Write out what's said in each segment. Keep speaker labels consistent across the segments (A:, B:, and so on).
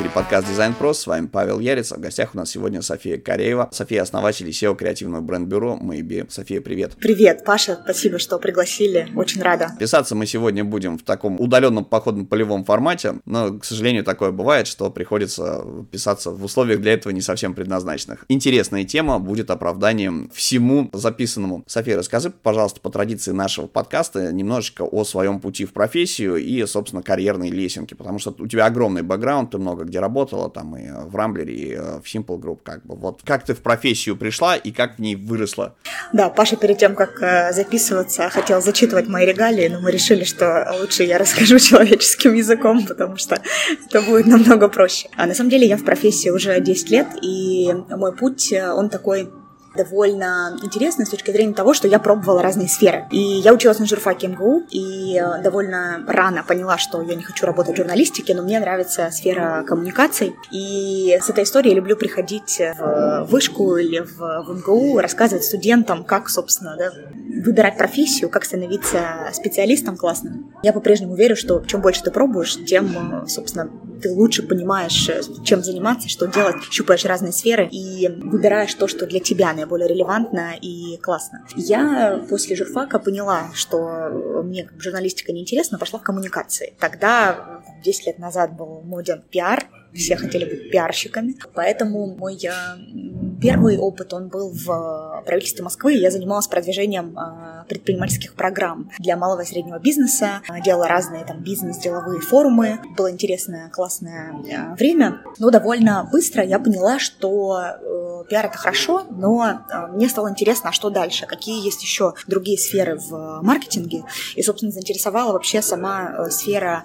A: Эфире подкаст Design Pro, с вами Павел Яриц, а в гостях у нас сегодня София Кореева. София основатель и SEO креативного бренд-бюро Maybe. София, привет.
B: Привет, Паша, спасибо, что пригласили, очень рада.
A: Писаться мы сегодня будем в таком удаленном походном полевом формате, но, к сожалению, такое бывает, что приходится писаться в условиях для этого не совсем предназначенных. Интересная тема будет оправданием всему записанному. София, расскажи, пожалуйста, по традиции нашего подкаста немножечко о своем пути в профессию и, собственно, карьерной лесенке, потому что у тебя огромный бэкграунд бэкграунд, ты много где работала, там и в Рамблере, и э, в Simple Group, как бы. Вот как ты в профессию пришла и как в ней выросла?
B: Да, Паша перед тем, как э, записываться, хотел зачитывать мои регалии, но мы решили, что лучше я расскажу человеческим языком, потому что это будет намного проще. А на самом деле я в профессии уже 10 лет, и мой путь, э, он такой довольно интересно с точки зрения того, что я пробовала разные сферы. И я училась на журфаке МГУ, и э, довольно рано поняла, что я не хочу работать в журналистике, но мне нравится сфера коммуникаций. И с этой историей люблю приходить в вышку или в, в МГУ, рассказывать студентам, как, собственно, да, выбирать профессию, как становиться специалистом классным. Я по-прежнему верю, что чем больше ты пробуешь, тем, э, собственно, ты лучше понимаешь, э, чем заниматься, что делать, щупаешь разные сферы и выбираешь то, что для тебя наиболее релевантно и классно. Я после журфака поняла, что мне как журналистика неинтересна, пошла в коммуникации. Тогда, 10 лет назад, был моден пиар, все хотели быть пиарщиками. Поэтому мой первый опыт, он был в правительстве Москвы. Я занималась продвижением а, предпринимательских программ для малого и среднего бизнеса, делала разные там бизнес-деловые форумы. Было интересное, классное а, время. Но довольно быстро я поняла, что э, пиар это хорошо, но мне стало интересно, а что дальше, какие есть еще другие сферы в маркетинге. И, собственно, заинтересовала вообще сама э, сфера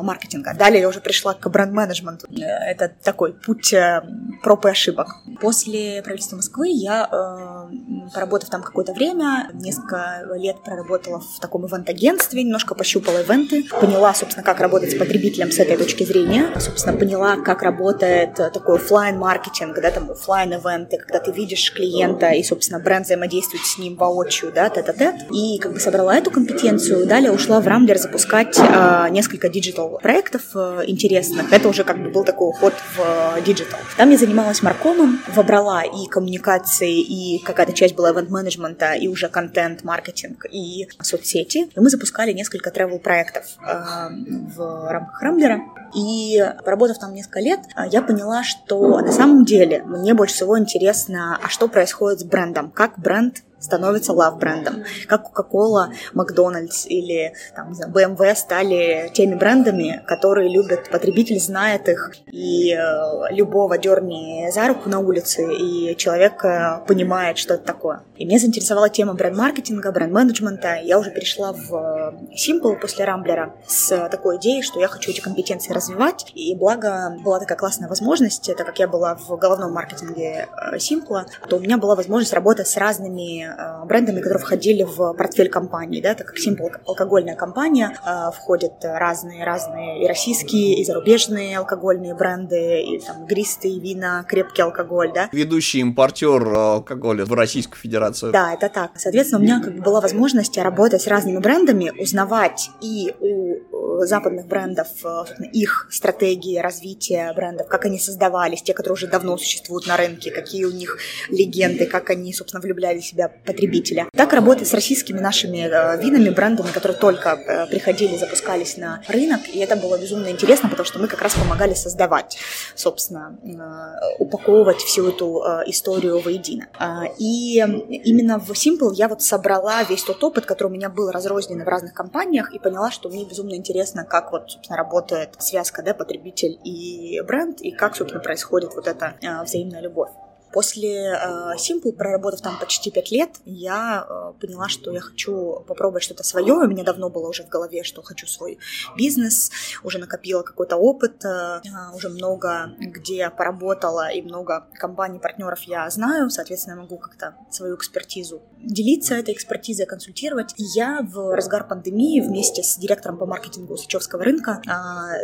B: маркетинга. Далее я уже пришла к бренд-менеджменту это такой путь э, проб и ошибок. После правительства Москвы я, э, поработав там какое-то время, несколько лет проработала в таком ивент-агентстве, немножко пощупала ивенты, поняла, собственно, как работать с потребителем с этой точки зрения, собственно, поняла, как работает такой офлайн маркетинг да, там офлайн ивенты когда ты видишь клиента и, собственно, бренд взаимодействует с ним воочию, да, тет-а-тет, и как бы собрала эту компетенцию, далее ушла в Рамблер запускать э, несколько digital проектов э, интересных. Это уже как бы был такой уход в digital. Там я занималась маркомом, вобрала и коммуникации, и какая-то часть была ивент-менеджмента, и уже контент, маркетинг, и соцсети. И мы запускали несколько travel-проектов э, в рамках Рамблера. И поработав там несколько лет, э, я поняла, что на самом деле мне больше всего интересно, а что происходит с брендом, как бренд становится лав-брендом. Как Coca-Cola, Макдональдс или там, BMW стали теми брендами, которые любят, потребитель знает их, и э, любого дерни за руку на улице, и человек э, понимает, что это такое. И меня заинтересовала тема бренд-маркетинга, бренд-менеджмента. Я уже перешла в э, Simple после Рамблера с такой идеей, что я хочу эти компетенции развивать, и благо была такая классная возможность, так как я была в головном маркетинге Simple, то у меня была возможность работать с разными брендами, которые входили в портфель компании, да, так как Simple алкогольная компания, э, входят разные-разные и российские, и зарубежные алкогольные бренды, и там игристые вина, крепкий алкоголь, да.
A: Ведущий импортер алкоголя в Российскую Федерацию.
B: Да, это так. Соответственно, у меня как бы была возможность работать с разными брендами, узнавать и у э, западных брендов их стратегии развития брендов, как они создавались, те, которые уже давно существуют на рынке, какие у них легенды, как они, собственно, влюбляли себя потребителя. Так работает с российскими нашими э, винами, брендами, которые только э, приходили, запускались на рынок, и это было безумно интересно, потому что мы как раз помогали создавать, собственно, э, упаковывать всю эту историю воедино. И именно в Simple я вот собрала весь тот опыт, который у меня был разрознен в разных компаниях, и поняла, что мне безумно интересно, как вот, собственно, работает связка, да, потребитель и бренд, и как, собственно, происходит вот эта взаимная любовь. После э, Simple, проработав там почти пять лет, я э, поняла, что я хочу попробовать что-то свое. У меня давно было уже в голове, что хочу свой бизнес, уже накопила какой-то опыт, э, уже много где поработала и много компаний, партнеров я знаю, соответственно, я могу как-то свою экспертизу делиться этой экспертизой, консультировать. И я в разгар пандемии вместе с директором по маркетингу Сычевского рынка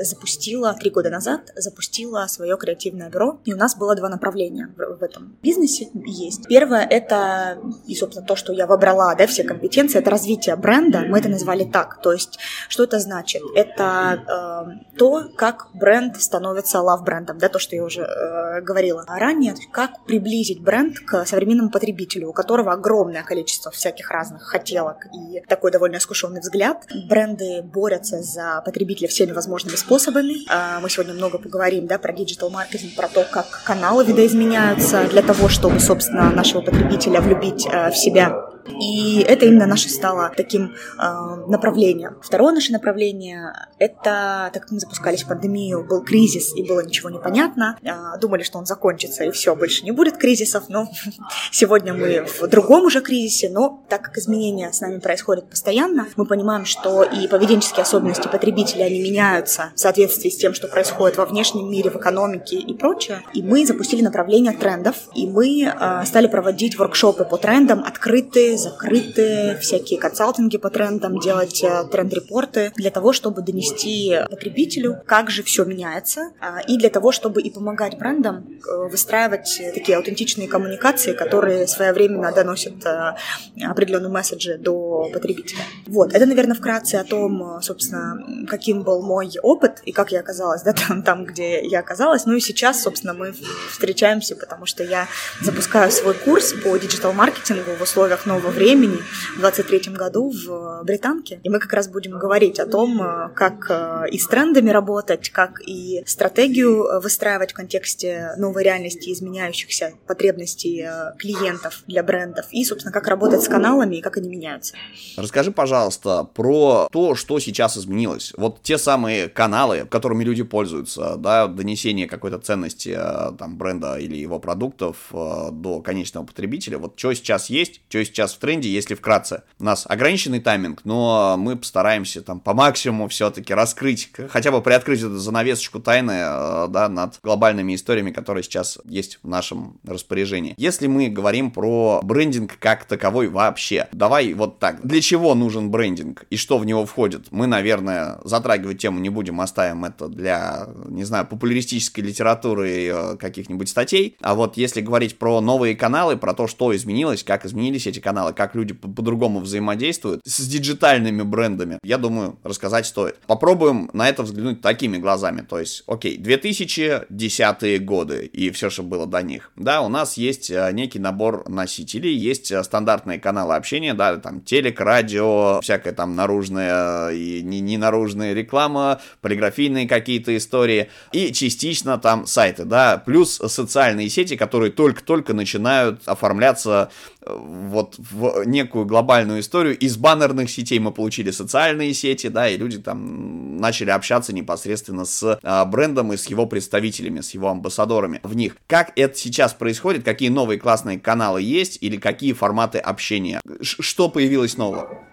B: запустила три года назад, запустила свое креативное бюро, и у нас было два направления в, в этом бизнесе есть. Первое — это, и, собственно, то, что я выбрала, да, все компетенции, это развитие бренда, мы это назвали так. То есть, что это значит? Это э, то, как бренд становится love-брендом, да, то, что я уже э, говорила ранее, как приблизить бренд к современному потребителю, у которого огромное количество всяких разных хотелок и такой довольно искушенный взгляд. Бренды борются за потребителя всеми возможными способами. Э, мы сегодня много поговорим, да, про digital-маркетинг, про то, как каналы видоизменяются для того, чтобы, собственно, нашего потребителя влюбить э, в себя и это именно наше стало таким э, направлением. Второе наше направление — это, так как мы запускались в пандемию, был кризис, и было ничего непонятно. Э, думали, что он закончится, и все, больше не будет кризисов, но сегодня мы в другом уже кризисе, но так как изменения с нами происходят постоянно, мы понимаем, что и поведенческие особенности потребителей, они меняются в соответствии с тем, что происходит во внешнем мире, в экономике и прочее. И мы запустили направление трендов, и мы э, стали проводить воркшопы по трендам, открытые, закрытые, всякие консалтинги по трендам, делать э, тренд-репорты для того, чтобы донести потребителю, как же все меняется, а, и для того, чтобы и помогать брендам э, выстраивать такие аутентичные коммуникации, которые своевременно доносят э, определенные месседжи до потребителя. Вот, это, наверное, вкратце о том, собственно, каким был мой опыт и как я оказалась, да, там, там где я оказалась. Ну и сейчас, собственно, мы встречаемся, потому что я запускаю свой курс по диджитал-маркетингу в условиях нового нового времени в 23 году в Британке. И мы как раз будем говорить о том, э, как э, и с трендами работать, как и стратегию э, выстраивать в контексте новой реальности, изменяющихся потребностей клиентов для брендов, и, собственно, как работать с каналами и как они меняются.
A: Расскажи, пожалуйста, про то, что сейчас изменилось. Вот те самые каналы, которыми люди пользуются, да, донесение какой-то ценности там, бренда или его продуктов до конечного потребителя. Вот что сейчас есть, что сейчас тренде, если вкратце. У нас ограниченный тайминг, но мы постараемся там по максимуму все-таки раскрыть, хотя бы приоткрыть эту занавесочку тайны, э, да, над глобальными историями, которые сейчас есть в нашем распоряжении. Если мы говорим про брендинг как таковой вообще, давай вот так. Для чего нужен брендинг и что в него входит? Мы, наверное, затрагивать тему не будем, оставим это для, не знаю, популяристической литературы э, каких-нибудь статей. А вот если говорить про новые каналы, про то, что изменилось, как изменились эти каналы, каналы, как люди по-другому взаимодействуют с диджитальными брендами, я думаю, рассказать стоит. Попробуем на это взглянуть такими глазами. То есть, окей, 2010-е годы и все, что было до них. Да, у нас есть э, некий набор носителей, есть э, стандартные каналы общения, да, там телек, радио, всякая там наружная и не, не наружная реклама, полиграфийные какие-то истории и частично там сайты, да, плюс социальные сети, которые только-только начинают оформляться э, вот в некую глобальную историю. Из баннерных сетей мы получили социальные сети, да, и люди там начали общаться непосредственно с а, брендом и с его представителями, с его амбассадорами в них. Как это сейчас происходит, какие новые классные каналы есть или какие форматы общения? Ш что появилось нового?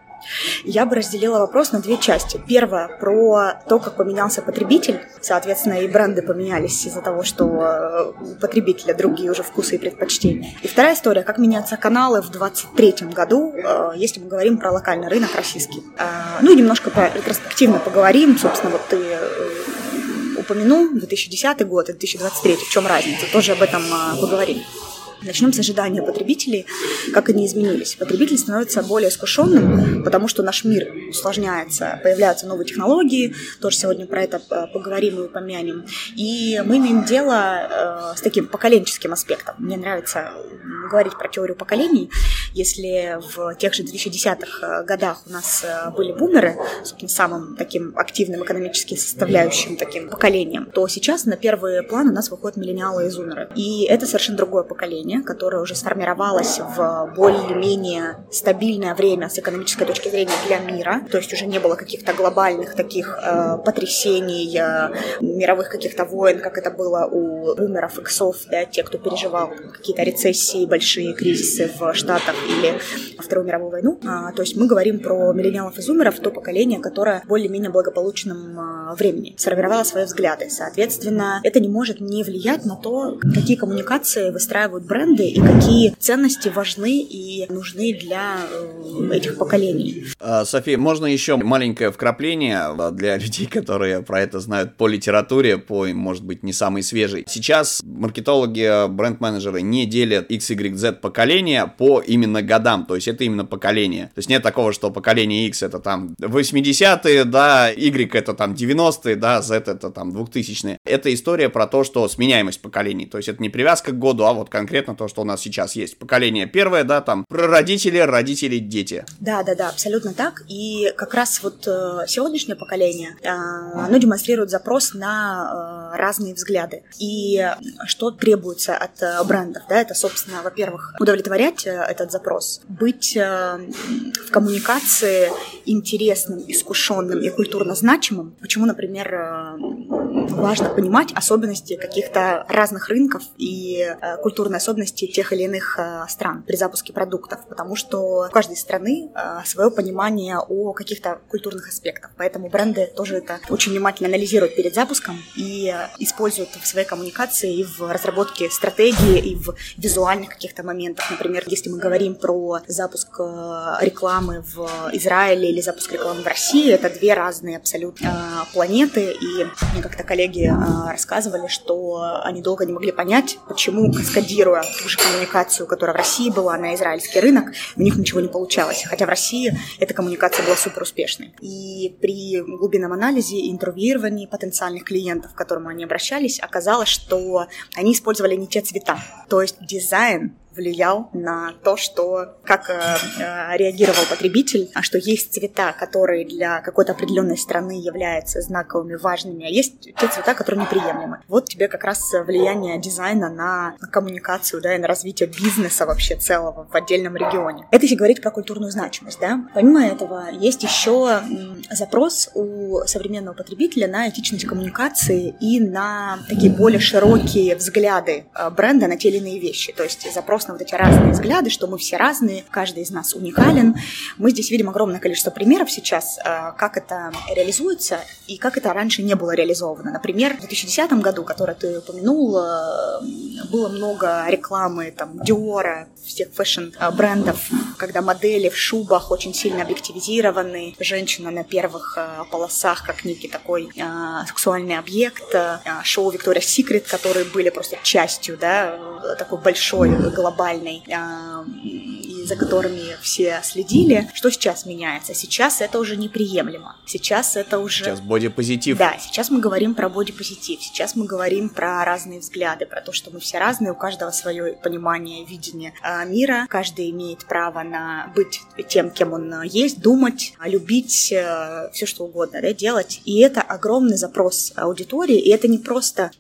B: Я бы разделила вопрос на две части. Первое про то, как поменялся потребитель. Соответственно, и бренды поменялись из-за того, что э, у потребителя другие уже вкусы и предпочтения. И вторая история, как меняются каналы в 2023 году, э, если мы говорим про локальный рынок российский. Э, ну и немножко по ретроспективно поговорим. Собственно, вот ты упомянул 2010 год и 2023. В чем разница? Тоже об этом поговорим. Начнем с ожидания потребителей, как они изменились. Потребитель становится более искушенным, потому что наш мир усложняется, появляются новые технологии, тоже сегодня про это э, поговорим и упомянем. И мы имеем дело э, с таким поколенческим аспектом. Мне нравится говорить про теорию поколений. Если в тех же 2010-х э, годах у нас были бумеры, собственно, самым таким активным экономически составляющим таким поколением, то сейчас на первый план у нас выходят миллениалы и зумеры. И это совершенно другое поколение населения, которое уже сформировалось в более-менее стабильное время с экономической точки зрения для мира, то есть уже не было каких-то глобальных таких э, потрясений, э, мировых каких-то войн, как это было у бумеров, иксов, да, те, кто переживал какие-то рецессии, большие кризисы в Штатах или Вторую мировую войну. А, то есть мы говорим про миллениалов и зумеров, то поколение, которое более-менее благополучном а, времени сформировало свои взгляды. Соответственно, это не может не влиять на то, какие коммуникации выстраивают бренды и какие ценности важны и нужны для э, этих поколений.
A: А, София, можно еще маленькое вкрапление для людей, которые про это знают по литературе, по, может быть, не самой свежей. Сейчас маркетологи, бренд-менеджеры не делят X, Y, Z поколения по именно годам, то есть это именно поколение. То есть нет такого, что поколение X это там 80-е, да, Y это там 90-е, да, Z это там 2000-е. Это история про то, что сменяемость поколений, то есть это не привязка к году, а вот конкретно то, что у нас сейчас есть. Поколение первое, да, там, прародители, родители, дети.
B: Да, да, да, абсолютно так. И как раз вот э, сегодняшнее поколение, э, оно демонстрирует запрос на э, разные взгляды. И что требуется от брендов, да, это, собственно, во-первых, удовлетворять этот запрос, быть в коммуникации интересным, искушенным и культурно значимым. Почему, например, важно понимать особенности каких-то разных рынков и культурные особенности тех или иных э, стран при запуске продуктов, потому что у каждой страны э, свое понимание о каких-то культурных аспектах. Поэтому бренды тоже это очень внимательно анализируют перед запуском и используют в своей коммуникации и в разработке стратегии, и в визуальных каких-то моментах. Например, если мы говорим про запуск рекламы в Израиле или запуск рекламы в России, это две разные абсолютно планеты, и мне как-то коллеги э, рассказывали, что они долго не могли понять, почему, каскадируя ту же коммуникацию, которая в России была на израильский рынок, у них ничего не получалось. Хотя в России эта коммуникация была супер успешной. И при глубинном анализе и интервьюировании потенциальных клиентов, к которым они обращались, оказалось, что они использовали не те цвета. То есть дизайн влиял на то, что как э, э, реагировал потребитель, а что есть цвета, которые для какой-то определенной страны являются знаковыми, важными, а есть те цвета, которые неприемлемы. Вот тебе как раз влияние дизайна на, коммуникацию, да, и на развитие бизнеса вообще целого в отдельном регионе. Это если говорить про культурную значимость, да. Помимо этого, есть еще запрос у современного потребителя на этичность коммуникации и на такие более широкие взгляды э, бренда на те или иные вещи. То есть запрос на вот эти разные взгляды, что мы все разные, каждый из нас уникален. Мы здесь видим огромное количество примеров сейчас, э, как это реализуется и как это раньше не было реализовано. Например, в 2010 году, который ты упомянул, э, было много рекламы там Диора, всех фэшн-брендов, когда модели в шубах очень сильно объективизированы, женщина на первых полосах, как некий такой сексуальный объект, шоу Виктория Секрет, которые были просто частью, да, такой большой глобальной глобальной, и за которыми все следили. Что сейчас меняется? Сейчас это уже неприемлемо. Сейчас это уже...
A: Сейчас бодипозитив.
B: Да, сейчас мы говорим про бодипозитив. Сейчас мы говорим про разные взгляды, про то, что мы все разные, у каждого свое понимание, видение а, мира. Каждый имеет право на быть тем, кем он есть, думать, любить, э, все что угодно, да, делать. И это огромный запрос аудитории, и это не просто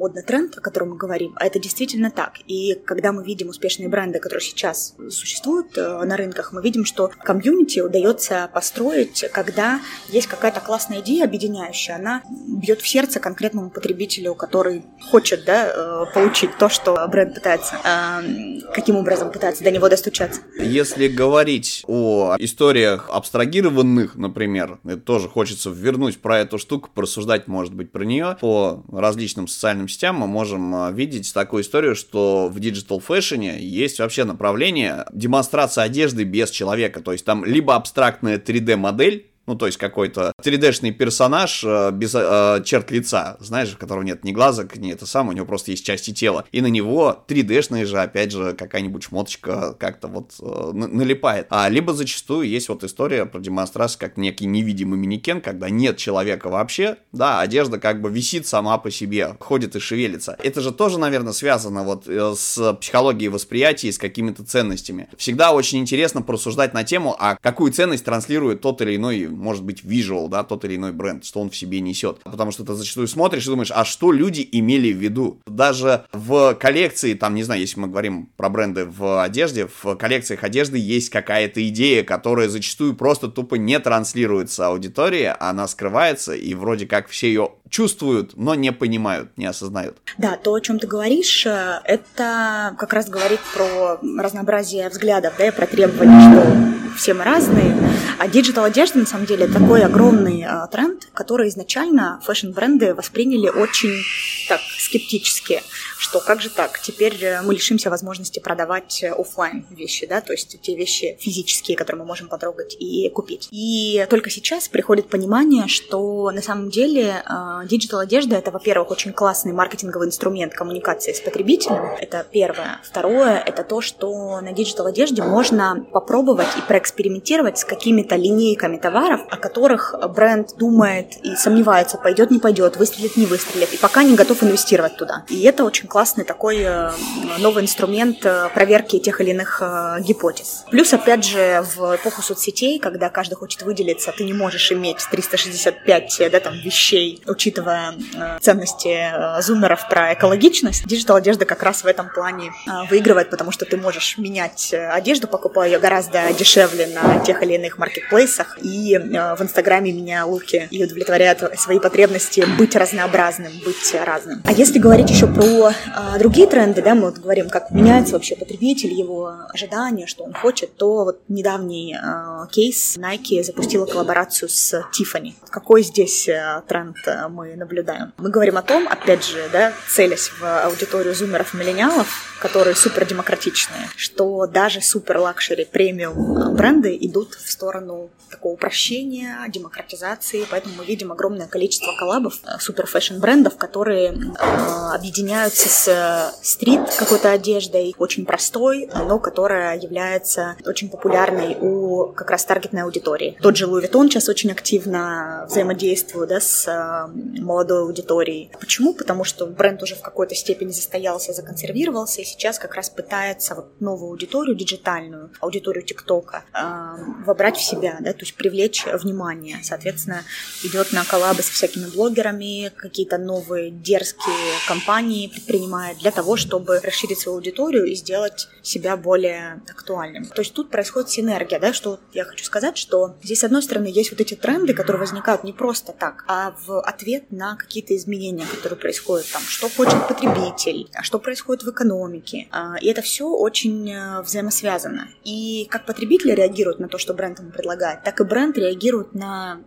B: модный тренд, о котором мы говорим, а это действительно так. И когда мы видим успешные бренды, которые сейчас существуют э, на рынках, мы видим, что комьюнити удается построить, когда есть какая-то классная идея объединяющая, она бьет в сердце конкретному потребителю, который хочет да, э, получить то, что бренд пытается, э, каким образом пытается до него достучаться.
A: Если говорить о историях абстрагированных, например, это тоже хочется вернуть про эту штуку, порассуждать, может быть, про нее по различным социальным сетям, мы можем видеть такую историю, что в digital фэшне есть вообще направление демонстрация одежды без человека. То есть там либо абстрактная 3D-модель, ну, то есть какой-то 3D-шный персонаж э, без э, черт лица, знаешь, у которого нет ни глазок, ни это самое, у него просто есть части тела. И на него 3D-шная же, опять же, какая-нибудь шмоточка как-то вот э, налипает. А либо зачастую есть вот история про демонстрацию как некий невидимый манекен, когда нет человека вообще, да, одежда как бы висит сама по себе, ходит и шевелится. Это же тоже, наверное, связано вот э, с психологией восприятия и с какими-то ценностями. Всегда очень интересно порассуждать на тему, а какую ценность транслирует тот или иной может быть visual, да, тот или иной бренд, что он в себе несет. Потому что ты зачастую смотришь и думаешь, а что люди имели в виду? Даже в коллекции, там, не знаю, если мы говорим про бренды в одежде, в коллекциях одежды есть какая-то идея, которая зачастую просто тупо не транслируется аудитории, она скрывается, и вроде как все ее чувствуют, но не понимают, не осознают.
B: Да, то, о чем ты говоришь, э, это как раз говорит про разнообразие взглядов, да, и про требования, что все мы разные. А digital одежда, на самом деле, такой огромный а, тренд, который изначально fashion-бренды восприняли очень так скептически что как же так, теперь э, мы лишимся возможности продавать офлайн вещи, да, то есть те вещи физические, которые мы можем потрогать и купить. И только сейчас приходит понимание, что на самом деле э, digital одежда это, во-первых, очень классный маркетинговый инструмент коммуникации с потребителем. Это первое. Второе это то, что на digital одежде можно попробовать и проэкспериментировать с какими-то линейками товаров, о которых бренд думает и сомневается, пойдет, не пойдет, выстрелит, не выстрелит, и пока не готов инвестировать туда. И это очень классный такой э, новый инструмент э, проверки тех или иных э, гипотез. Плюс, опять же, в эпоху соцсетей, когда каждый хочет выделиться, ты не можешь иметь 365 да, там, вещей, учитывая ценности зумеров про экологичность. Digital одежда как раз в этом плане выигрывает, потому что ты можешь менять одежду, покупая ее гораздо дешевле на тех или иных маркетплейсах, и в Инстаграме меняют луки и удовлетворяют свои потребности быть разнообразным, быть разным. А если говорить еще про другие тренды, да, мы вот говорим, как меняется вообще потребитель, его ожидания, что он хочет, то вот недавний кейс Nike запустила коллаборацию с Tiffany. Какой здесь тренд а, мы наблюдаем? Мы говорим о том, опять же, да, целясь в аудиторию зумеров и миллениалов, которые супер демократичные, что даже супер luxury премиум бренды идут в сторону такого упрощения, демократизации, поэтому мы видим огромное количество коллабов супер фэшн брендов, которые э, объединяются с э, street какой-то одеждой, очень простой, но которая является очень популярной у как раз таргетной аудитории. Тот же Louis Vuitton сейчас очень активно взаимодействует да, с э, молодой аудиторией. Почему? Потому что бренд уже в какой-то степени застоялся, законсервировался, и сейчас как раз пытается вот новую аудиторию, диджитальную, аудиторию ТикТока, э, вобрать в себя, да, то есть привлечь внимание. Соответственно, идет на коллабы с всякими блогерами, какие-то новые дерзкие компании предпринимает для того, чтобы расширить свою аудиторию и сделать себя более актуальным. То есть тут происходит синергия, да, что я хочу сказать, что здесь, с одной стороны, есть вот эти тренды, которые возникают не просто так, а в ответ на какие-то изменения, которые происходят там, что хочет потребитель, а что происходит в экономике. А, и это все очень э, взаимосвязано. И как потребители реагируют на то, что бренд ему предлагает, так и бренд реагирует на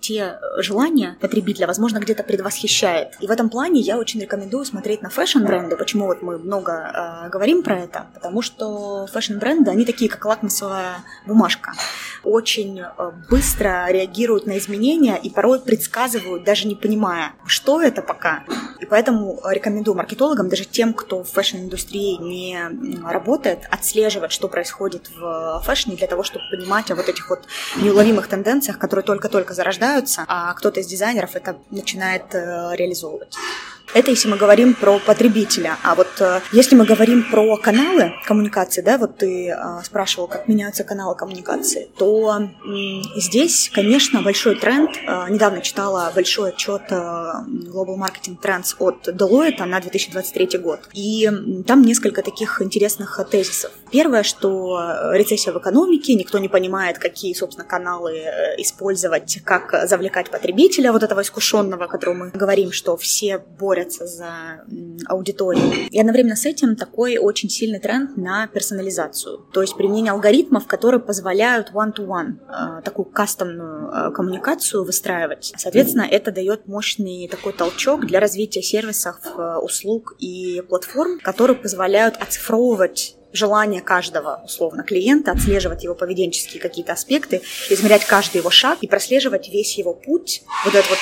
B: те желания потребителя, возможно, где-то предвосхищает. И в этом плане я очень рекомендую смотреть на фэшн-бренды. Почему вот мы много э, говорим про это? Потому что фэшн-бренды, они такие, как лакмусовая бумажка. Очень э, быстро реагируют на изменения и порой предсказывают, даже не понимая, что это пока. И поэтому рекомендую маркетологам, даже тем, кто в фэшн-индустрии не работает, отслеживать, что происходит в фэшне для того, чтобы понимать о вот этих вот неуловимых тенденциях, которые только-только зарождаются, а кто-то из дизайнеров это начинает э, реализовывать. Это если мы говорим про потребителя. А вот э, если мы говорим про каналы коммуникации, да, вот ты э, спрашивал, как меняются каналы коммуникации, то здесь, конечно, большой тренд. Э, недавно читала большой отчет Global Marketing Trends от Deloitte на 2023 год. И там несколько таких интересных тезисов. Первое, что рецессия в экономике, никто не понимает, какие, собственно, каналы использовать, как завлекать потребителя, вот этого искушенного, о котором мы говорим, что все борются борются за аудиторию. И одновременно с этим такой очень сильный тренд на персонализацию. То есть применение алгоритмов, которые позволяют one-to-one, -one, такую кастомную э, коммуникацию выстраивать. Соответственно, это дает мощный такой толчок для развития сервисов, э, услуг и платформ, которые позволяют оцифровывать желание каждого, условно, клиента, отслеживать его поведенческие какие-то аспекты, измерять каждый его шаг и прослеживать весь его путь. Вот этот вот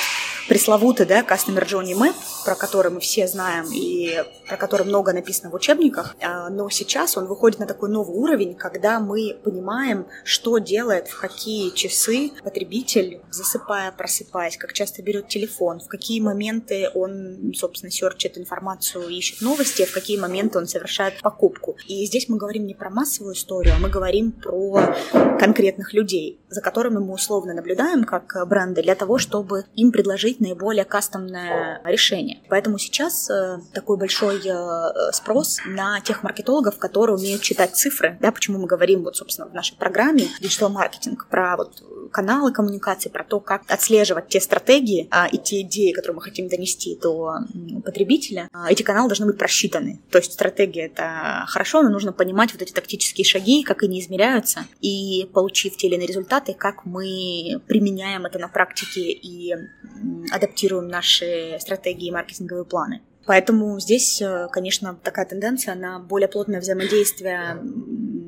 B: пресловутый, да, Customer Journey Map, про который мы все знаем и про который много написано в учебниках, а, но сейчас он выходит на такой новый уровень, когда мы понимаем, что делает в какие часы потребитель, засыпая, просыпаясь, как часто берет телефон, в какие моменты он, собственно, серчит информацию, ищет новости, в какие моменты он совершает покупку. И здесь мы говорим не про массовую историю, а мы говорим про конкретных людей. За которыми мы условно наблюдаем как бренды для того, чтобы им предложить наиболее кастомное решение. Поэтому сейчас э, такой большой э, спрос на тех маркетологов, которые умеют читать цифры, да, почему мы говорим вот, собственно, в нашей программе диgital маркетинг про вот каналы коммуникации, про то, как отслеживать те стратегии а, и те идеи, которые мы хотим донести до потребителя. А, эти каналы должны быть просчитаны. То есть стратегия это хорошо, но нужно понимать вот эти тактические шаги, как они измеряются, и получив те или иные результаты, как мы применяем это на практике и адаптируем наши стратегии и маркетинговые планы. Поэтому здесь, э, конечно, такая тенденция на более плотное взаимодействие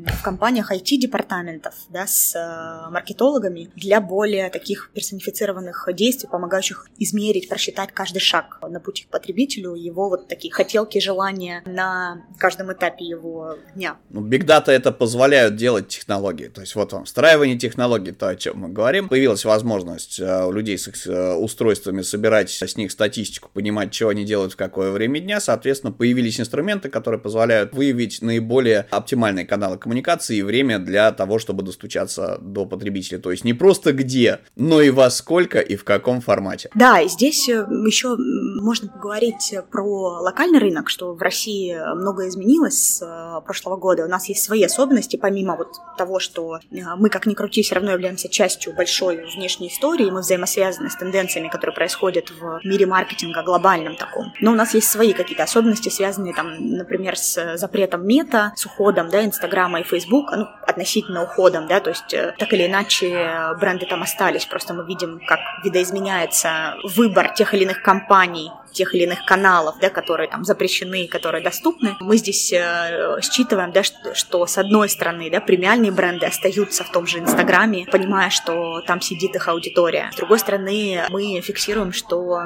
B: в компаниях IT-департаментов да, с э, маркетологами для более таких персонифицированных действий, помогающих измерить, просчитать каждый шаг на пути к потребителю, его вот такие хотелки, желания на каждом этапе его дня.
A: Ну, Big Data это позволяют делать технологии. То есть вот вам встраивание технологий, то, о чем мы говорим. Появилась возможность э, у людей с устройствами собирать с них статистику, понимать, что они делают в какое время дня. Соответственно, появились инструменты, которые позволяют выявить наиболее оптимальные каналы коммуникации и время для того, чтобы достучаться до потребителя. То есть не просто где, но и во сколько и в каком формате.
B: Да, и здесь э, еще можно поговорить про локальный рынок, что в России многое изменилось с э, прошлого года. У нас есть свои особенности, помимо вот того, что э, мы, как ни крути, все равно являемся частью большой внешней истории, мы взаимосвязаны с тенденциями, которые происходят в мире маркетинга глобальном таком. Но у нас есть свои какие-то особенности, связанные там, например, с запретом мета, с уходом, да, Инстаграма и Facebook, ну, относительно уходом, да, то есть э, так или иначе бренды там остались, просто мы видим, как видоизменяется выбор тех или иных компаний, тех или иных каналов, да, которые там запрещены, которые доступны. Мы здесь э, считываем, да, что, что с одной стороны, да, премиальные бренды остаются в том же Инстаграме, понимая, что там сидит их аудитория. С другой стороны, мы фиксируем, что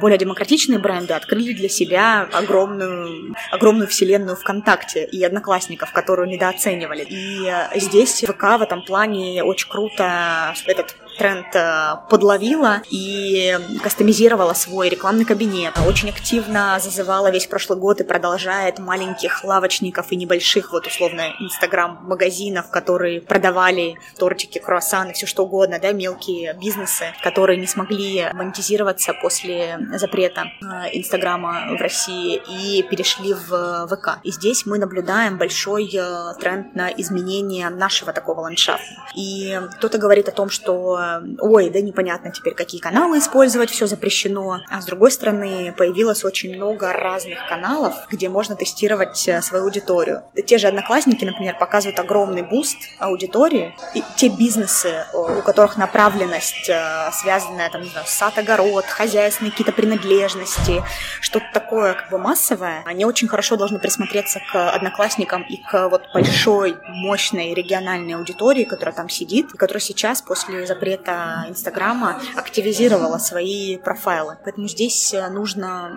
B: более демократичные бренды открыли для себя огромную, огромную вселенную ВКонтакте и Одноклассников, которую недооценивали. И э, здесь ВК в этом плане очень круто этот тренд э, подловила и кастомизировала свой рекламный кабинет. Очень активно зазывала весь прошлый год и продолжает маленьких лавочников и небольших, вот условно, инстаграм-магазинов, которые продавали тортики, круассаны, все что угодно, да, мелкие бизнесы, которые не смогли монетизироваться после запрета э, инстаграма в России и перешли в ВК. И здесь мы наблюдаем большой э, тренд на изменение нашего такого ландшафта. И кто-то говорит о том, что ой, да непонятно теперь, какие каналы использовать, все запрещено. А с другой стороны, появилось очень много разных каналов, где можно тестировать э, свою аудиторию. Те же одноклассники, например, показывают огромный boost аудитории. И те бизнесы, у которых направленность э, связанная, там, знаю, сад-огород, хозяйственные какие-то принадлежности, что-то такое как бы массовое, они очень хорошо должны присмотреться к одноклассникам и к вот большой, мощной региональной аудитории, которая там сидит, и которая сейчас после запрета это Инстаграма активизировала свои профайлы. Поэтому здесь э, нужно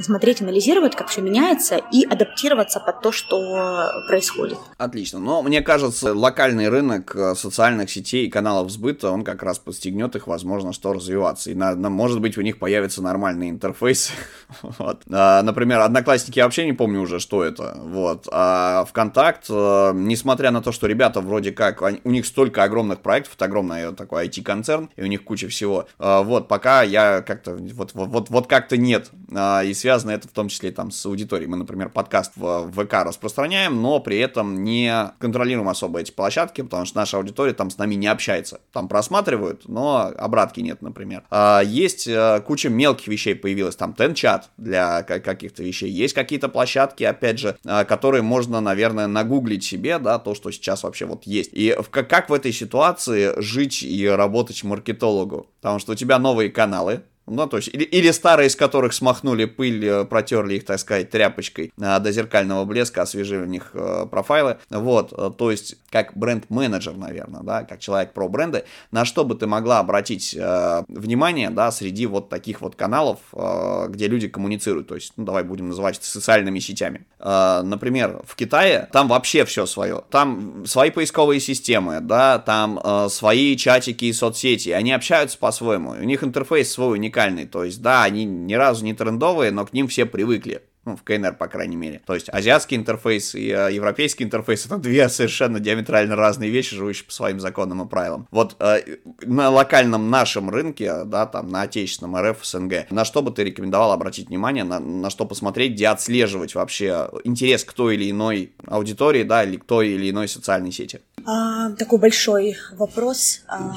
B: смотреть, анализировать, как все меняется, и адаптироваться под то, что происходит.
A: Отлично. Но мне кажется, локальный рынок э, социальных сетей и каналов сбыта, он как раз подстегнет их, возможно, что развиваться. И, на, на, может быть, у них появится нормальный интерфейс. вот. а, например, Одноклассники я вообще не помню уже, что это. Вот. А ВКонтакт, а, несмотря на то, что ребята вроде как, у них столько огромных проектов, это огромное такое IT концерн, и у них куча всего. А, вот, пока я как-то, вот, вот, вот, вот как-то нет. А, и связано это в том числе там с аудиторией. Мы, например, подкаст в ВК распространяем, но при этом не контролируем особо эти площадки, потому что наша аудитория там с нами не общается. Там просматривают, но обратки нет, например. А, есть куча мелких вещей появилась, там Тенчат для каких-то вещей. Есть какие-то площадки, опять же, которые можно, наверное, нагуглить себе, да, то, что сейчас вообще вот есть. И как в этой ситуации жить и работать работать маркетологу, потому что у тебя новые каналы, ну, то есть, или, или старые, из которых смахнули пыль, э, протерли их, так сказать, тряпочкой а, до зеркального блеска, освежили в них а, профайлы. Вот, то есть, как бренд-менеджер, наверное, да, как человек про бренды, на что бы ты могла обратить а, внимание, да, среди вот таких вот каналов, а, где люди коммуницируют, то есть, ну, давай будем называть социальными сетями. А, например, в Китае там вообще все свое. Там свои поисковые системы, да, там а, свои чатики и соцсети, они общаются по-своему, у них интерфейс свой уникальный уникальный. То есть, да, они ни разу не трендовые, но к ним все привыкли. ну, в КНР, по крайней мере. То есть азиатский интерфейс и э, европейский интерфейс — это две совершенно диаметрально разные вещи, живущие по своим законам и правилам. Вот э, на локальном нашем рынке, да, там, на отечественном РФ, СНГ, на что бы ты рекомендовал обратить внимание, на, на что посмотреть, где отслеживать вообще интерес к той или иной аудитории, да, или к той или иной социальной сети?
B: А, такой большой вопрос. А,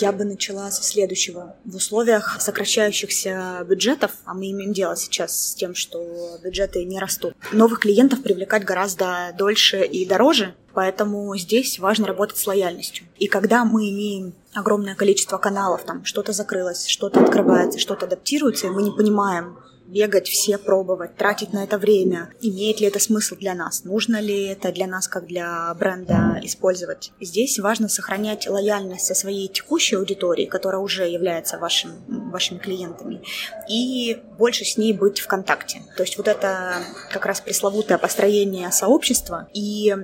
B: я бы начала со следующего. В условиях сокращающихся бюджетов, а мы имеем дело сейчас с тем, что бюджеты не растут, новых клиентов привлекать гораздо дольше и дороже, поэтому здесь важно работать с лояльностью. И когда мы имеем огромное количество каналов, там что-то закрылось, что-то открывается, что-то адаптируется, и мы не понимаем, бегать, все пробовать, тратить на это время. Имеет ли это смысл для нас? Нужно ли это для нас, как для бренда, использовать? Здесь важно сохранять лояльность со своей текущей аудиторией, которая уже является вашим, вашими клиентами, и больше с ней быть в контакте. То есть вот это как раз пресловутое построение сообщества и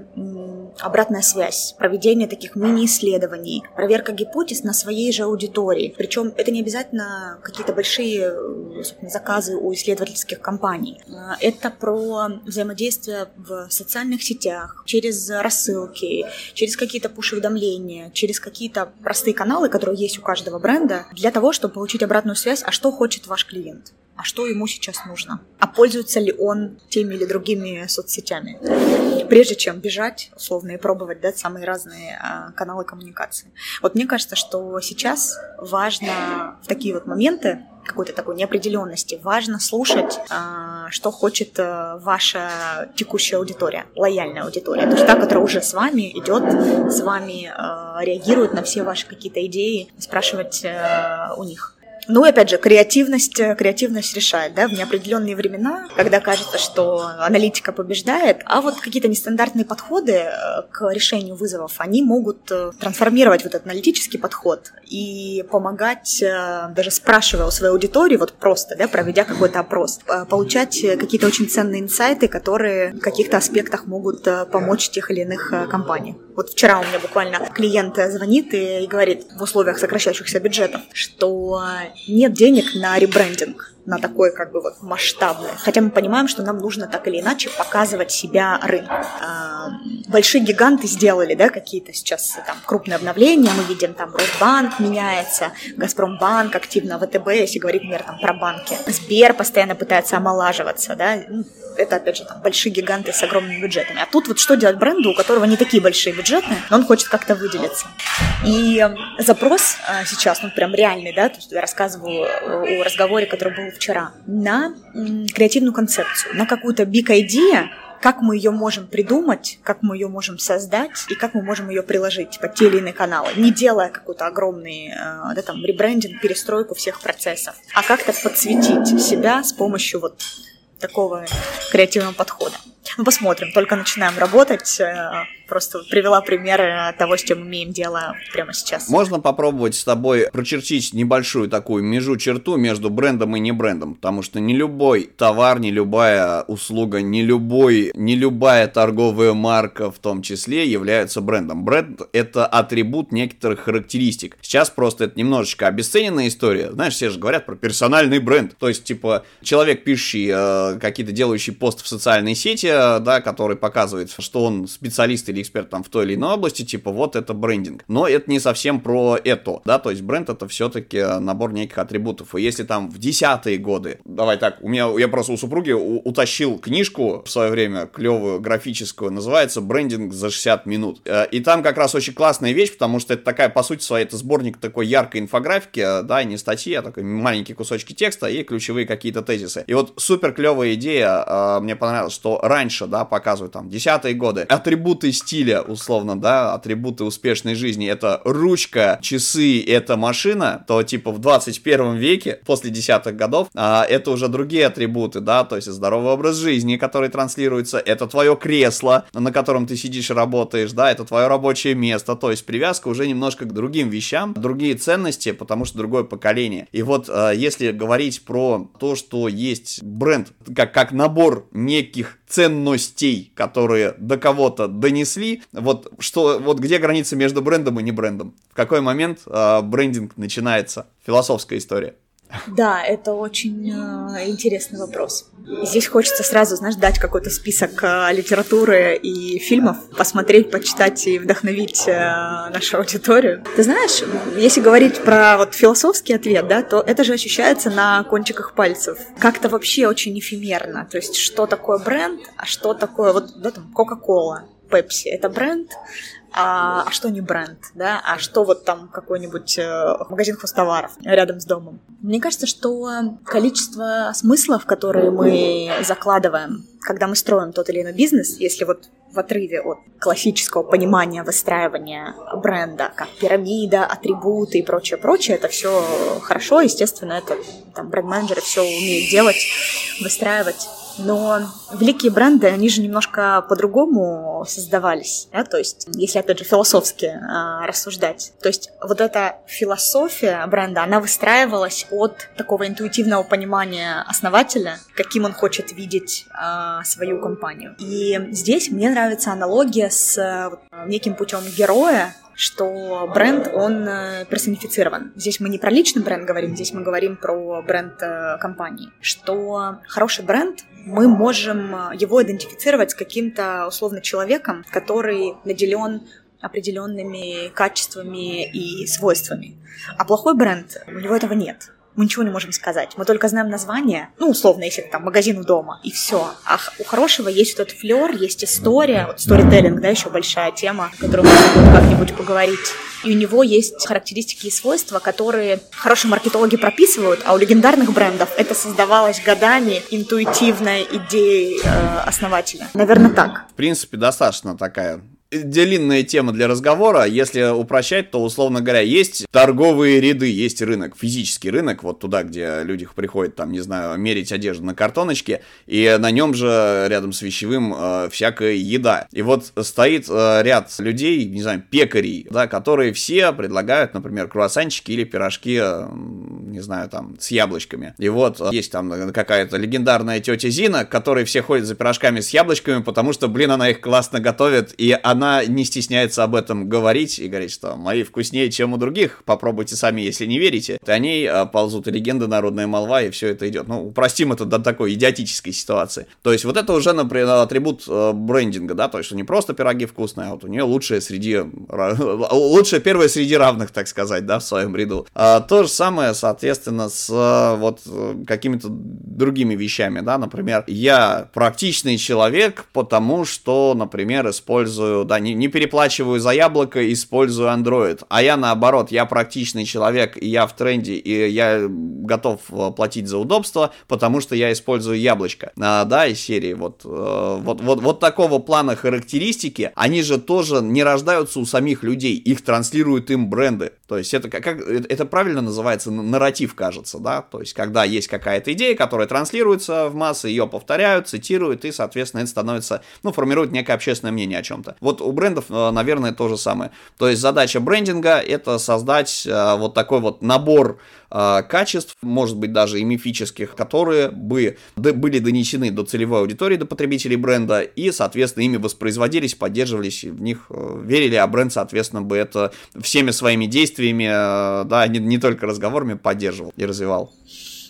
B: обратная связь, проведение таких мини-исследований, проверка гипотез на своей же аудитории. Причем это не обязательно какие-то большие заказы у исследовательских компаний. А, это про взаимодействие в социальных сетях, через рассылки, через какие-то пуш-уведомления, через какие-то простые каналы, которые есть у каждого бренда, для того, чтобы получить обратную связь, а что хочет ваш клиент а что ему сейчас нужно, а пользуется ли он теми или другими соцсетями, прежде чем бежать, условно, и пробовать да, самые разные а, каналы коммуникации. Вот мне кажется, что сейчас важно в такие вот моменты какой-то такой неопределенности. Важно слушать, а, что хочет а, ваша текущая аудитория, лояльная аудитория. То есть та, которая уже с вами идет, с вами а, реагирует на все ваши какие-то идеи, спрашивать у них. Ну и опять же, креативность, э, креативность решает, да, в неопределенные времена, когда кажется, что аналитика побеждает, а вот какие-то нестандартные подходы э, к решению вызовов, они могут э, трансформировать вот этот аналитический подход и помогать, даже спрашивая у своей аудитории, вот просто, да, проведя какой-то опрос, получать какие-то очень ценные инсайты, которые в каких-то аспектах могут помочь тех или иных компаниям. Вот вчера у меня буквально клиент звонит и говорит в условиях сокращающихся бюджетов, что нет денег на ребрендинг на такой как бы вот масштабный. Хотя мы понимаем, что нам нужно так или иначе показывать себя рынку. А, большие гиганты сделали, да, какие-то сейчас там крупные обновления. Мы видим там Росбанк меняется, Газпромбанк активно, ВТБ, если говорить, например, там про банки. Сбер постоянно пытается омолаживаться, да, ну, это, опять же, там, большие гиганты с огромными бюджетами. А тут вот что делать бренду, у которого не такие большие бюджеты, но он хочет как-то выделиться. И запрос а, сейчас, ну, прям реальный, да, то есть я рассказываю о разговоре, который был вчера, на креативную концепцию, на какую-то big idea, как мы ее можем придумать, как мы ее можем создать и как мы можем ее приложить под те или иные каналы, не делая какой-то огромный а, да, там, ребрендинг, перестройку всех процессов, а как-то подсветить себя с помощью вот такого креативного подхода. Ну, посмотрим, только начинаем работать. Просто привела примеры того, с чем имеем дело прямо сейчас.
A: Можно попробовать с тобой прочертить небольшую такую межу черту между брендом и не брендом, потому что не любой товар, не любая услуга, не любой, не любая торговая марка в том числе являются брендом. Бренд это атрибут некоторых характеристик. Сейчас просто это немножечко обесцененная история. Знаешь, все же говорят про персональный бренд. То есть, типа, человек, пишущий э, какие-то делающий пост в социальной сети, э, да, который показывает, что он специалист или эксперт там в той или иной области, типа вот это брендинг. Но это не совсем про это, да, то есть бренд это все-таки набор неких атрибутов. И если там в десятые годы, давай так, у меня, я просто у супруги утащил книжку в свое время, клевую, графическую, называется «Брендинг за 60 минут». Э, и там как раз очень классная вещь, потому что это такая, по сути своей, это сборник такой яркой инфографики, да, не статьи, а такой маленькие кусочки текста и ключевые какие-то тезисы. И вот супер клевая идея, э, мне понравилось, что раньше, да, показывают там десятые годы, атрибуты стиля, условно, да, атрибуты успешной жизни, это ручка, часы, это машина, то типа в 21 веке, после десятых годов, а, это уже другие атрибуты, да, то есть здоровый образ жизни, который транслируется, это твое кресло, на котором ты сидишь и работаешь, да, это твое рабочее место, то есть привязка уже немножко к другим вещам, другие ценности, потому что другое поколение. И вот а, если говорить про то, что есть бренд, как, как набор неких ценностей, которые до кого-то донесли. Вот что, вот где граница между брендом и не брендом? В какой момент э, брендинг начинается? Философская история.
B: Да, это очень э, интересный вопрос. Здесь хочется сразу, знаешь, дать какой-то список э, литературы и фильмов, посмотреть, почитать и вдохновить э, нашу аудиторию. Ты знаешь, если говорить про вот философский ответ, да, то это же ощущается на кончиках пальцев. Как-то вообще очень эфемерно. То есть, что такое бренд, а что такое вот, да, там, Кока-Кола, Пепси. Это бренд, а, а что не бренд, да, а что вот там какой-нибудь э, магазин хостоваров рядом с домом. Мне кажется, что количество смыслов, которые мы закладываем, когда мы строим тот или иной бизнес, если вот в отрыве от классического понимания выстраивания бренда, как пирамида, атрибуты и прочее, прочее, это все хорошо, естественно, это там бренд-менеджеры все умеют делать, выстраивать но великие бренды, они же немножко по-другому создавались, да? то есть, если, опять же, философски э, рассуждать, то есть вот эта философия бренда, она выстраивалась от такого интуитивного понимания основателя, каким он хочет видеть э, свою компанию. И здесь мне нравится аналогия с э, неким путем героя, что бренд, он э, персонифицирован. Здесь мы не про личный бренд говорим, здесь мы говорим про бренд э, компании. Что хороший бренд, мы можем э, его идентифицировать с каким-то условно человеком, который наделен определенными качествами и свойствами. А плохой бренд, у него этого нет мы ничего не можем сказать. Мы только знаем название, ну, условно, если это там магазин у дома, и все. А у хорошего есть вот этот флер, есть история, вот сторителлинг, да, еще большая тема, о которой будем как-нибудь поговорить. И у него есть характеристики и свойства, которые хорошие маркетологи прописывают, а у легендарных брендов это создавалось годами интуитивной идеей э, основателя. Наверное, так.
A: В принципе, достаточно такая длинная тема для разговора. Если упрощать, то, условно говоря, есть торговые ряды, есть рынок, физический рынок, вот туда, где люди приходят, там, не знаю, мерить одежду на картоночке, и на нем же рядом с вещевым э, всякая еда. И вот стоит э, ряд людей, не знаю, пекарей, да, которые все предлагают, например, круассанчики или пирожки, э, не знаю, там, с яблочками. И вот э, есть там какая-то легендарная тетя Зина, которой все ходят за пирожками с яблочками, потому что, блин, она их классно готовит, и она она не стесняется об этом говорить и говорить, что мои вкуснее, чем у других, попробуйте сами, если не верите. И они а, ползут легенды, народная молва, и все это идет. Ну, упростим это до такой идиотической ситуации. То есть вот это уже, например, атрибут э, брендинга, да, то есть что не просто пироги вкусные, а вот у нее лучшее среди, лучшее первое среди равных, так сказать, да, в своем ряду. А, то же самое, соответственно, с э, вот э, какими-то другими вещами, да, например, я практичный человек, потому что, например, использую, да, не, не переплачиваю за яблоко, использую Android. А я наоборот, я практичный человек, и я в тренде, и я готов э, платить за удобство, потому что я использую яблочко. А, да, из серии вот, э, вот, вот, вот такого плана характеристики, они же тоже не рождаются у самих людей, их транслируют им бренды. То есть это, как, это правильно называется нарратив, кажется, да? То есть когда есть какая-то идея, которая транслируется в массы, ее повторяют, цитируют, и, соответственно, это становится, ну, формирует некое общественное мнение о чем-то. Вот у брендов, э, наверное, то же самое. То есть задача брендинга это создать э, вот такой вот набор э, качеств, может быть даже и мифических, которые бы были донесены до целевой аудитории, до потребителей бренда, и, соответственно, ими воспроизводились, поддерживались, в них верили, а бренд, соответственно, бы это всеми своими действиями, да, не, не только разговорами поддерживал и развивал.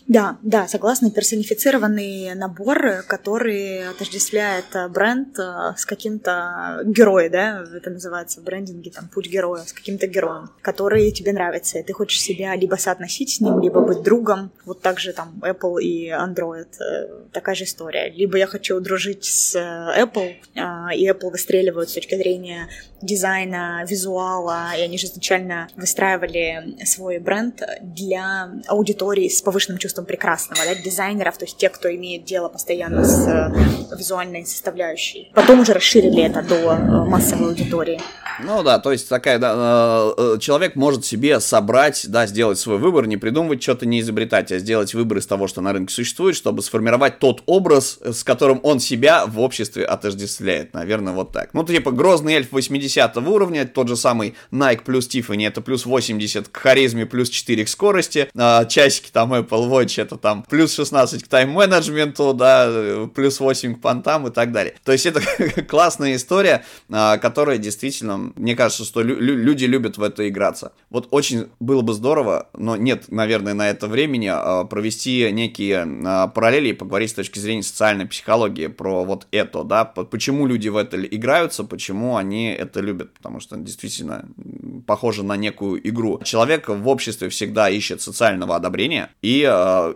B: Да, да, согласна. Персонифицированный набор, который отождествляет э, бренд э, с каким-то героем, да, это называется в брендинге, там, путь героя, с каким-то героем, который тебе нравится, и ты хочешь себя либо соотносить с ним, либо быть другом. Вот так же там Apple и Android, э, такая же история. Либо я хочу дружить с Apple, и Apple выстреливают с точки зрения дизайна, визуала, и они же изначально выстраивали свой бренд для аудитории с повышенным чувством чувством прекрасного, да, дизайнеров, то есть те, кто имеет дело постоянно с э, визуальной составляющей. Потом уже расширили это до э, массовой аудитории.
A: Ну да, то есть такая, да, э, человек может себе собрать, да, сделать свой выбор, не придумывать что-то, не изобретать, а сделать выбор из того, что на рынке существует, чтобы сформировать тот образ, с которым он себя в обществе отождествляет. Наверное, вот так. Ну, типа, грозный эльф 80 уровня, тот же самый Nike плюс Tiffany, это плюс 80 к харизме, плюс 4 к скорости, а часики там Apple Watch прочее. Это там плюс 16 к тайм-менеджменту, да, плюс 8 к понтам и так далее. То есть это классная история, а, которая действительно, мне кажется, что люди любят в это играться. Вот очень было бы здорово, но нет, наверное, на это времени а, провести некие а, параллели и поговорить с точки зрения социальной психологии про вот это, да, почему люди в это играются, почему они это любят, потому что действительно похоже на некую игру. Человек в обществе всегда ищет социального одобрения и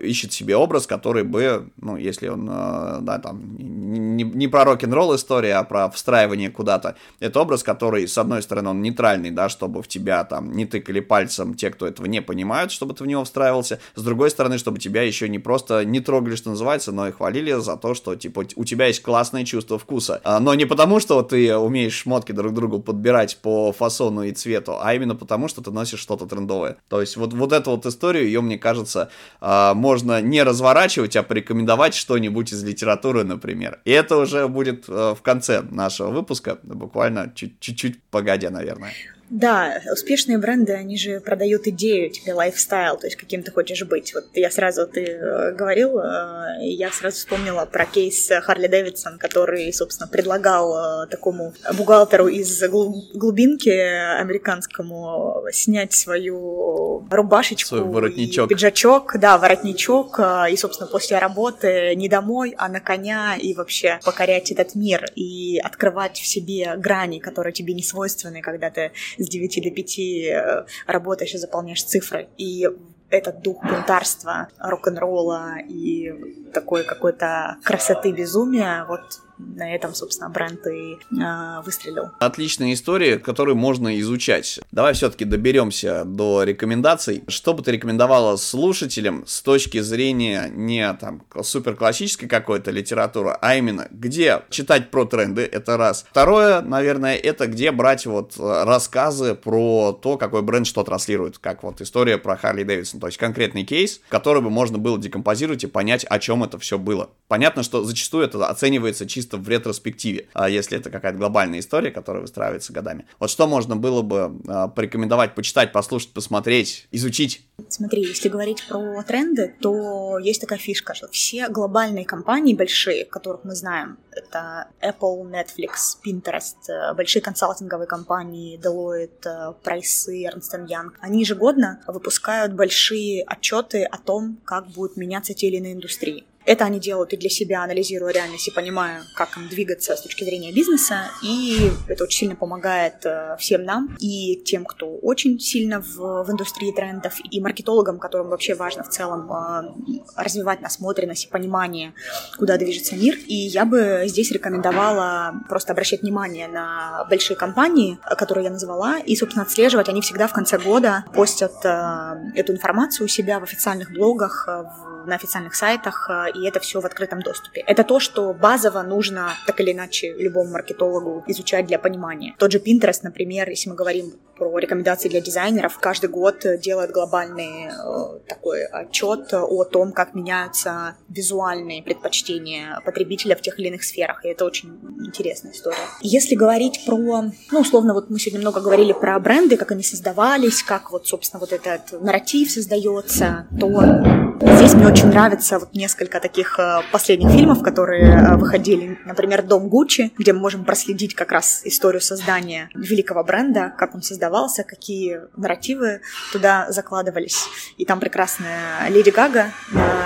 A: э, ищет себе образ, который бы, ну, если он, э, да, там, не, не про рок-н-ролл история, а про встраивание куда-то, это образ, который, с одной стороны, он нейтральный, да, чтобы в тебя там не тыкали пальцем те, кто этого не понимают, чтобы ты в него встраивался, с другой стороны, чтобы тебя еще не просто не трогали, что называется, но и хвалили за то, что, типа, у тебя есть классное чувство вкуса. А, но не потому, что ты умеешь шмотки друг другу подбирать по фасону и цвету, а именно потому, что ты носишь что-то трендовое. То есть вот, вот эту вот историю, ее, мне кажется, а, можно не разворачивать, а порекомендовать что-нибудь из литературы, например. И это уже будет а, в конце нашего выпуска, буквально чуть-чуть погодя, наверное.
B: Да, успешные бренды, они же продают идею тебе, лайфстайл, то есть каким ты хочешь быть. Вот я сразу, ты э, говорил, э, я сразу вспомнила про кейс Харли Дэвидсон, который, собственно, предлагал э, такому бухгалтеру из глубинки американскому снять свою рубашечку
A: Свой воротничок.
B: и пиджачок, да, воротничок, и, собственно, после работы не домой, а на коня и вообще покорять этот мир и открывать в себе грани, которые тебе не свойственны, когда ты с 9 до 5 э, работаешь и заполняешь цифры. И этот дух бунтарства, рок-н-ролла и такой какой-то красоты безумия, вот на этом, собственно, бренд и э, выстрелил.
A: Отличная история, которую можно изучать. Давай все-таки доберемся до рекомендаций. Что бы ты рекомендовала слушателям с точки зрения не там супер классической какой-то литературы, а именно где читать про тренды, это раз. Второе, наверное, это где брать вот рассказы про то, какой бренд что транслирует, как вот история про Харли Дэвидсон, то есть конкретный кейс, который бы можно было декомпозировать и понять, о чем это все было. Понятно, что зачастую это оценивается чисто чисто в ретроспективе, а если это какая-то глобальная история, которая выстраивается годами. Вот что можно было бы а, порекомендовать почитать, послушать, посмотреть, изучить?
B: Смотри, если говорить про тренды, то есть такая фишка, что все глобальные компании большие, которых мы знаем, это Apple, Netflix, Pinterest, э, большие консалтинговые компании, Deloitte, э, Price, Ernst Young, они ежегодно выпускают большие отчеты о том, как будут меняться те или иные индустрии. Это они делают и для себя, анализируя реальность и понимая, как им двигаться с точки зрения бизнеса. И это очень сильно помогает э, всем нам и тем, кто очень сильно в, в индустрии трендов, и маркетологам, которым вообще важно в целом э, развивать насмотренность и понимание, куда движется мир. И я бы здесь рекомендовала просто обращать внимание на большие компании, которые я назвала, и, собственно, отслеживать. Они всегда в конце года постят э, эту информацию у себя в официальных блогах, в на официальных сайтах, э, и это все в открытом доступе. Это то, что базово нужно так или иначе любому маркетологу изучать для понимания. Тот же Pinterest, например, если мы говорим про рекомендации для дизайнеров, каждый год делает глобальный э, такой отчет о том, как меняются визуальные предпочтения потребителя в тех или иных сферах, и это очень интересная история. Если говорить про, ну, условно, вот мы сегодня много говорили про бренды, как они создавались, как вот, собственно, вот этот нарратив создается, то здесь мне очень нравится вот несколько таких э, последних фильмов, которые э, выходили, например, «Дом Гуччи», где мы можем проследить как раз историю создания великого бренда, как он создавался, какие нарративы туда закладывались. И там прекрасная Леди Гага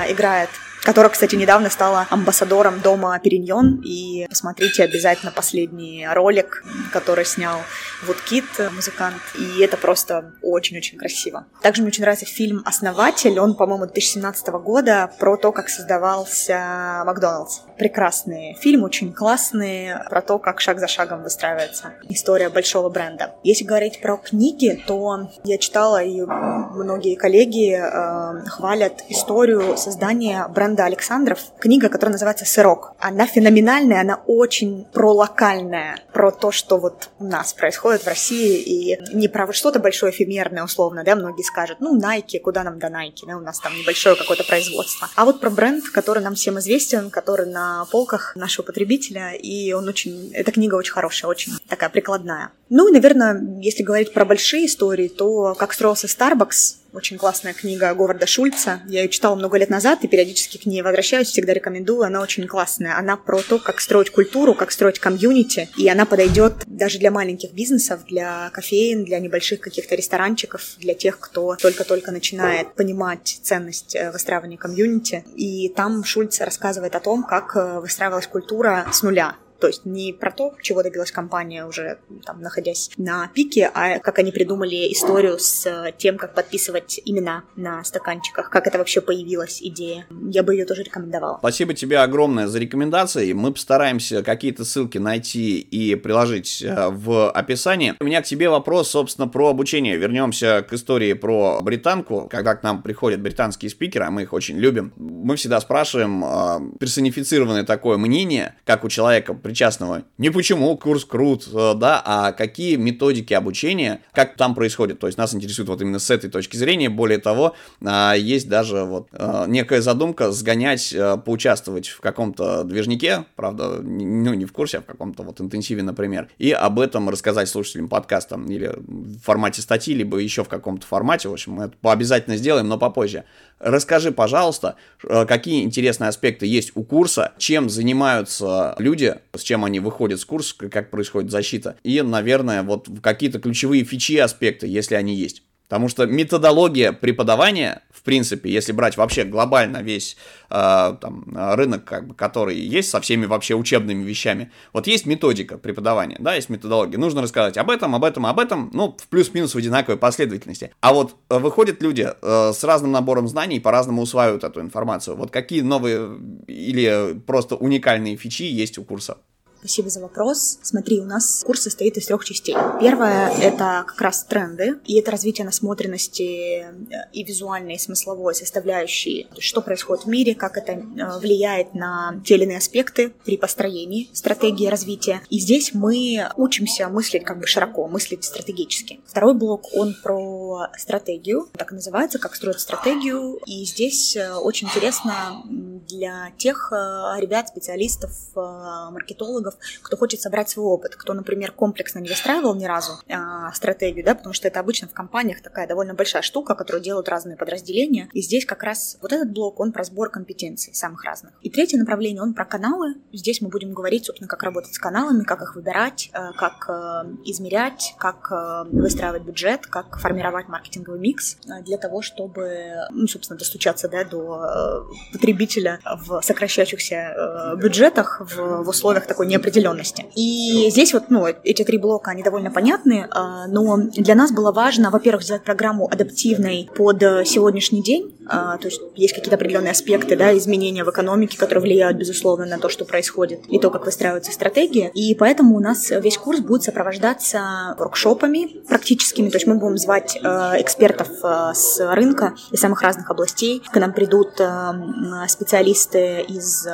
B: играет которая, кстати, недавно стала амбассадором дома Периньон. И посмотрите обязательно последний ролик, который снял Вудкит, музыкант. И это просто очень-очень красиво. Также мне очень нравится фильм «Основатель». Он, по-моему, 2017 года про то, как создавался Макдоналдс. Прекрасный фильм, очень классный, про то, как шаг за шагом выстраивается история большого бренда. Если говорить про книги, то я читала, и многие коллеги э, хвалят историю создания бренда Роланда Александров книга, которая называется «Сырок». Она феноменальная, она очень пролокальная, про то, что вот у нас происходит в России, и не про что-то большое эфемерное, условно, да, многие скажут, ну, Nike, куда нам до Nike, да, у нас там небольшое какое-то производство. А вот про бренд, который нам всем известен, который на полках нашего потребителя, и он очень, эта книга очень хорошая, очень такая прикладная. Ну и, наверное, если говорить про большие истории, то как строился Starbucks, Очень классная книга Говарда Шульца. Я ее читала много лет назад и периодически к ней возвращаюсь, всегда рекомендую. Она очень классная. Она про то, как строить культуру, как строить комьюнити. И она подойдет даже для маленьких бизнесов, для кофеин, для небольших каких-то ресторанчиков, для тех, кто только-только начинает понимать ценность э, выстраивания комьюнити. И там Шульц рассказывает о том, как э, выстраивалась культура с нуля. То есть не про то, чего добилась компания уже там, находясь на пике, а как они придумали историю с э, тем, как подписывать имена на стаканчиках, как это вообще появилась идея. Я бы ее тоже рекомендовала.
A: Спасибо тебе огромное за рекомендации. Мы постараемся какие-то ссылки найти и приложить э, в описании. У меня к тебе вопрос, собственно, про обучение. Вернемся к истории про британку. Когда к нам приходят британские спикеры, а мы их очень любим, мы всегда спрашиваем э, персонифицированное такое мнение, как у человека причастного. Не почему курс крут, э, да, а какие методики обучения, как там происходит. То есть нас интересует вот именно с этой точки зрения. Более того, а, есть даже вот э, некая задумка сгонять, э, поучаствовать в каком-то движнике, правда, ну не в курсе, а в каком-то вот интенсиве, например, и об этом рассказать слушателям подкаста или в формате статьи, либо еще в каком-то формате. В общем, мы это обязательно сделаем, но попозже. Расскажи, пожалуйста, какие интересные аспекты есть у курса, чем занимаются люди, с чем они выходят с курса, как происходит защита, и, наверное, вот какие-то ключевые фичи аспекты, если они есть. Потому что методология преподавания, в принципе, если брать вообще глобально весь э, там, рынок, как бы, который есть со всеми вообще учебными вещами, вот есть методика преподавания, да, есть методология. Нужно рассказать об этом, об этом, об этом, ну, в плюс-минус в одинаковой последовательности. А вот э, выходят люди э, с разным набором знаний и по-разному усваивают эту информацию. Вот какие новые или просто уникальные фичи есть у курса?
B: Спасибо за вопрос. Смотри, у нас курс состоит из трех частей. Первое — это как раз тренды, и это развитие насмотренности э, и визуальной, и смысловой составляющей, что происходит в мире, как это э, влияет на те или иные аспекты при построении стратегии развития. И здесь мы учимся мыслить как бы широко, мыслить стратегически. Второй блок, он про стратегию, так и называется, как строить стратегию. И здесь э, очень интересно для тех ребят, специалистов, маркетологов, сотрудников, кто хочет собрать свой опыт, кто, например, комплексно не выстраивал ни разу а, стратегию, да, потому что это обычно в компаниях такая довольно большая штука, которую делают разные подразделения. И здесь как раз вот этот блок, он про сбор компетенций самых разных. И третье направление, он про каналы. Здесь мы будем говорить, собственно, как работать с каналами, как их выбирать, э, как э, измерять, как э, выстраивать бюджет, как формировать маркетинговый микс для того, чтобы, ну, собственно, достучаться да, до потребителя в сокращающихся бюджетах в, в условиях такой не определенности. И здесь вот, ну, эти три блока, они довольно понятны, а, но для нас было важно, во-первых, сделать программу адаптивной под сегодняшний день, то есть есть какие-то определенные аспекты, да, изменения в экономике, которые влияют, безусловно, на то, что происходит, и то, как выстраиваются стратегии. И поэтому у нас весь курс будет сопровождаться воркшопами практическими, то есть мы будем звать а, экспертов с рынка из самых разных областей. К нам придут специалисты из,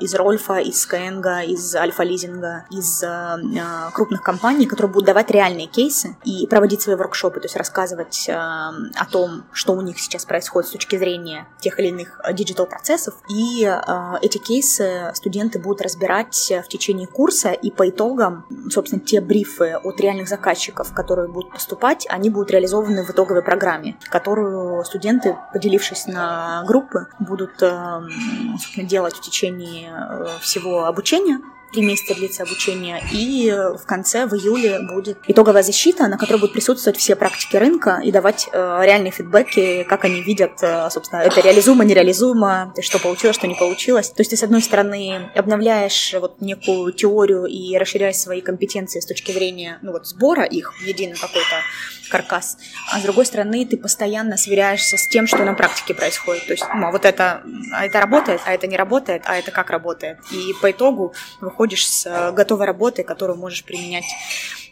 B: из Рольфа, из Скайэнга, из Альфа альфа-лизинга из э, крупных компаний, которые будут давать реальные кейсы и проводить свои воркшопы, то есть рассказывать э, о том, что у них сейчас происходит с точки зрения тех или иных digital-процессов. И э, эти кейсы студенты будут разбирать в течение курса, и по итогам, собственно, те брифы от реальных заказчиков, которые будут поступать, они будут реализованы в итоговой программе, которую студенты, поделившись на группы, будут делать в течение всего обучения три месяца длится обучение, и в конце, в июле, будет итоговая защита, на которой будут присутствовать все практики рынка и давать э, реальные фидбэки, как они видят, э, собственно, это реализуемо, нереализуемо, что получилось, что не получилось. То есть ты, с одной стороны, обновляешь вот некую теорию и расширяешь свои компетенции с точки зрения, ну вот, сбора их в единый какой-то каркас, а с другой стороны, ты постоянно сверяешься с тем, что на практике происходит. То есть, ну, а вот это, а это работает, а это не работает, а это как работает. И по итогу выходит приходишь с э, готовой работой, которую можешь применять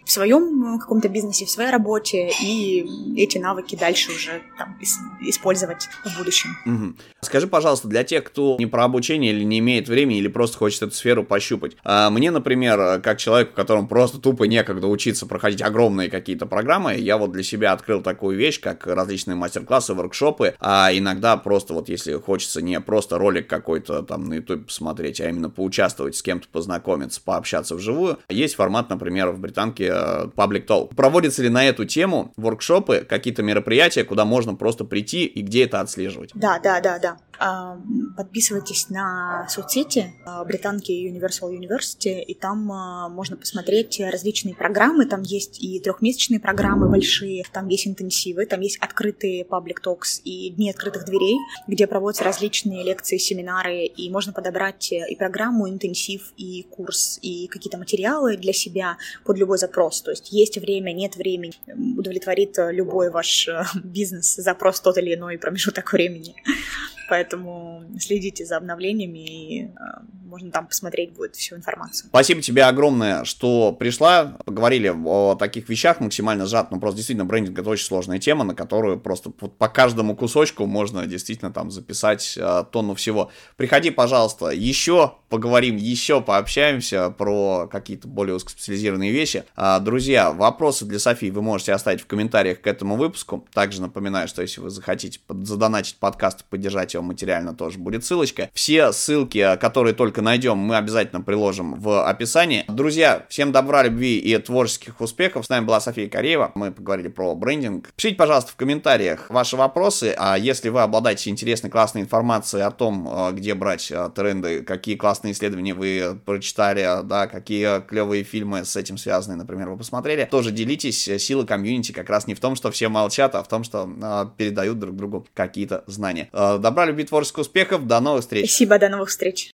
B: в своем э, каком-то бизнесе, в своей работе, и эти навыки дальше уже там, использовать в будущем.
A: Угу. Скажи, пожалуйста, для тех, кто не про обучение или не имеет времени, или просто хочет эту сферу пощупать. А мне, например, как человеку, которому просто тупо некогда учиться проходить огромные какие-то программы, я вот для себя открыл такую вещь, как различные мастер-классы, воркшопы, а иногда просто вот если хочется не просто ролик какой-то там на YouTube посмотреть, а именно поучаствовать с кем-то, познакомиться, пообщаться вживую, есть формат, например, в британке Public Talk. Проводятся ли на эту тему воркшопы, какие-то мероприятия, куда можно просто прийти и где это отслеживать?
B: Да, да, да, да. Подписывайтесь на соцсети а, британки Universal University, и там а, можно посмотреть различные программы. Там есть и трехмесячные программы большие, там есть интенсивы, там есть открытые public talks и дни открытых дверей, где проводятся различные лекции, семинары, и можно подобрать и программу, интенсив, и курс, и какие-то материалы для себя под любой запрос. То есть есть время, нет времени, удовлетворит любой ваш бизнес запрос тот или иной промежуток времени. Поэтому следите за обновлениями, и э, можно там посмотреть будет всю информацию.
A: Спасибо тебе огромное, что пришла. Поговорили о таких вещах максимально сжат, но просто действительно брендинг это очень сложная тема, на которую просто по каждому кусочку можно действительно там записать э, тонну всего. Приходи, пожалуйста, еще поговорим, еще пообщаемся про какие-то более узкоспециализированные вещи. А, друзья, вопросы для Софии вы можете оставить в комментариях к этому выпуску. Также напоминаю, что если вы захотите задонатить подкаст, поддержать его материально, тоже будет ссылочка. Все ссылки, которые только найдем, мы обязательно приложим в описании. Друзья, всем добра, любви и творческих успехов. С нами была София Кореева. Мы поговорили про брендинг. Пишите, пожалуйста, в комментариях ваши вопросы. А если вы обладаете интересной, классной информацией о том, э, где брать э, тренды, какие классные исследования вы прочитали, да, какие клевые фильмы с этим связаны, например, вы посмотрели, тоже делитесь. Сила комьюнити как раз не в том, что все молчат, а в том, что э, передают друг другу какие-то знания. Добра, любви, творческих успехов. До новых встреч.
B: Спасибо, до новых встреч.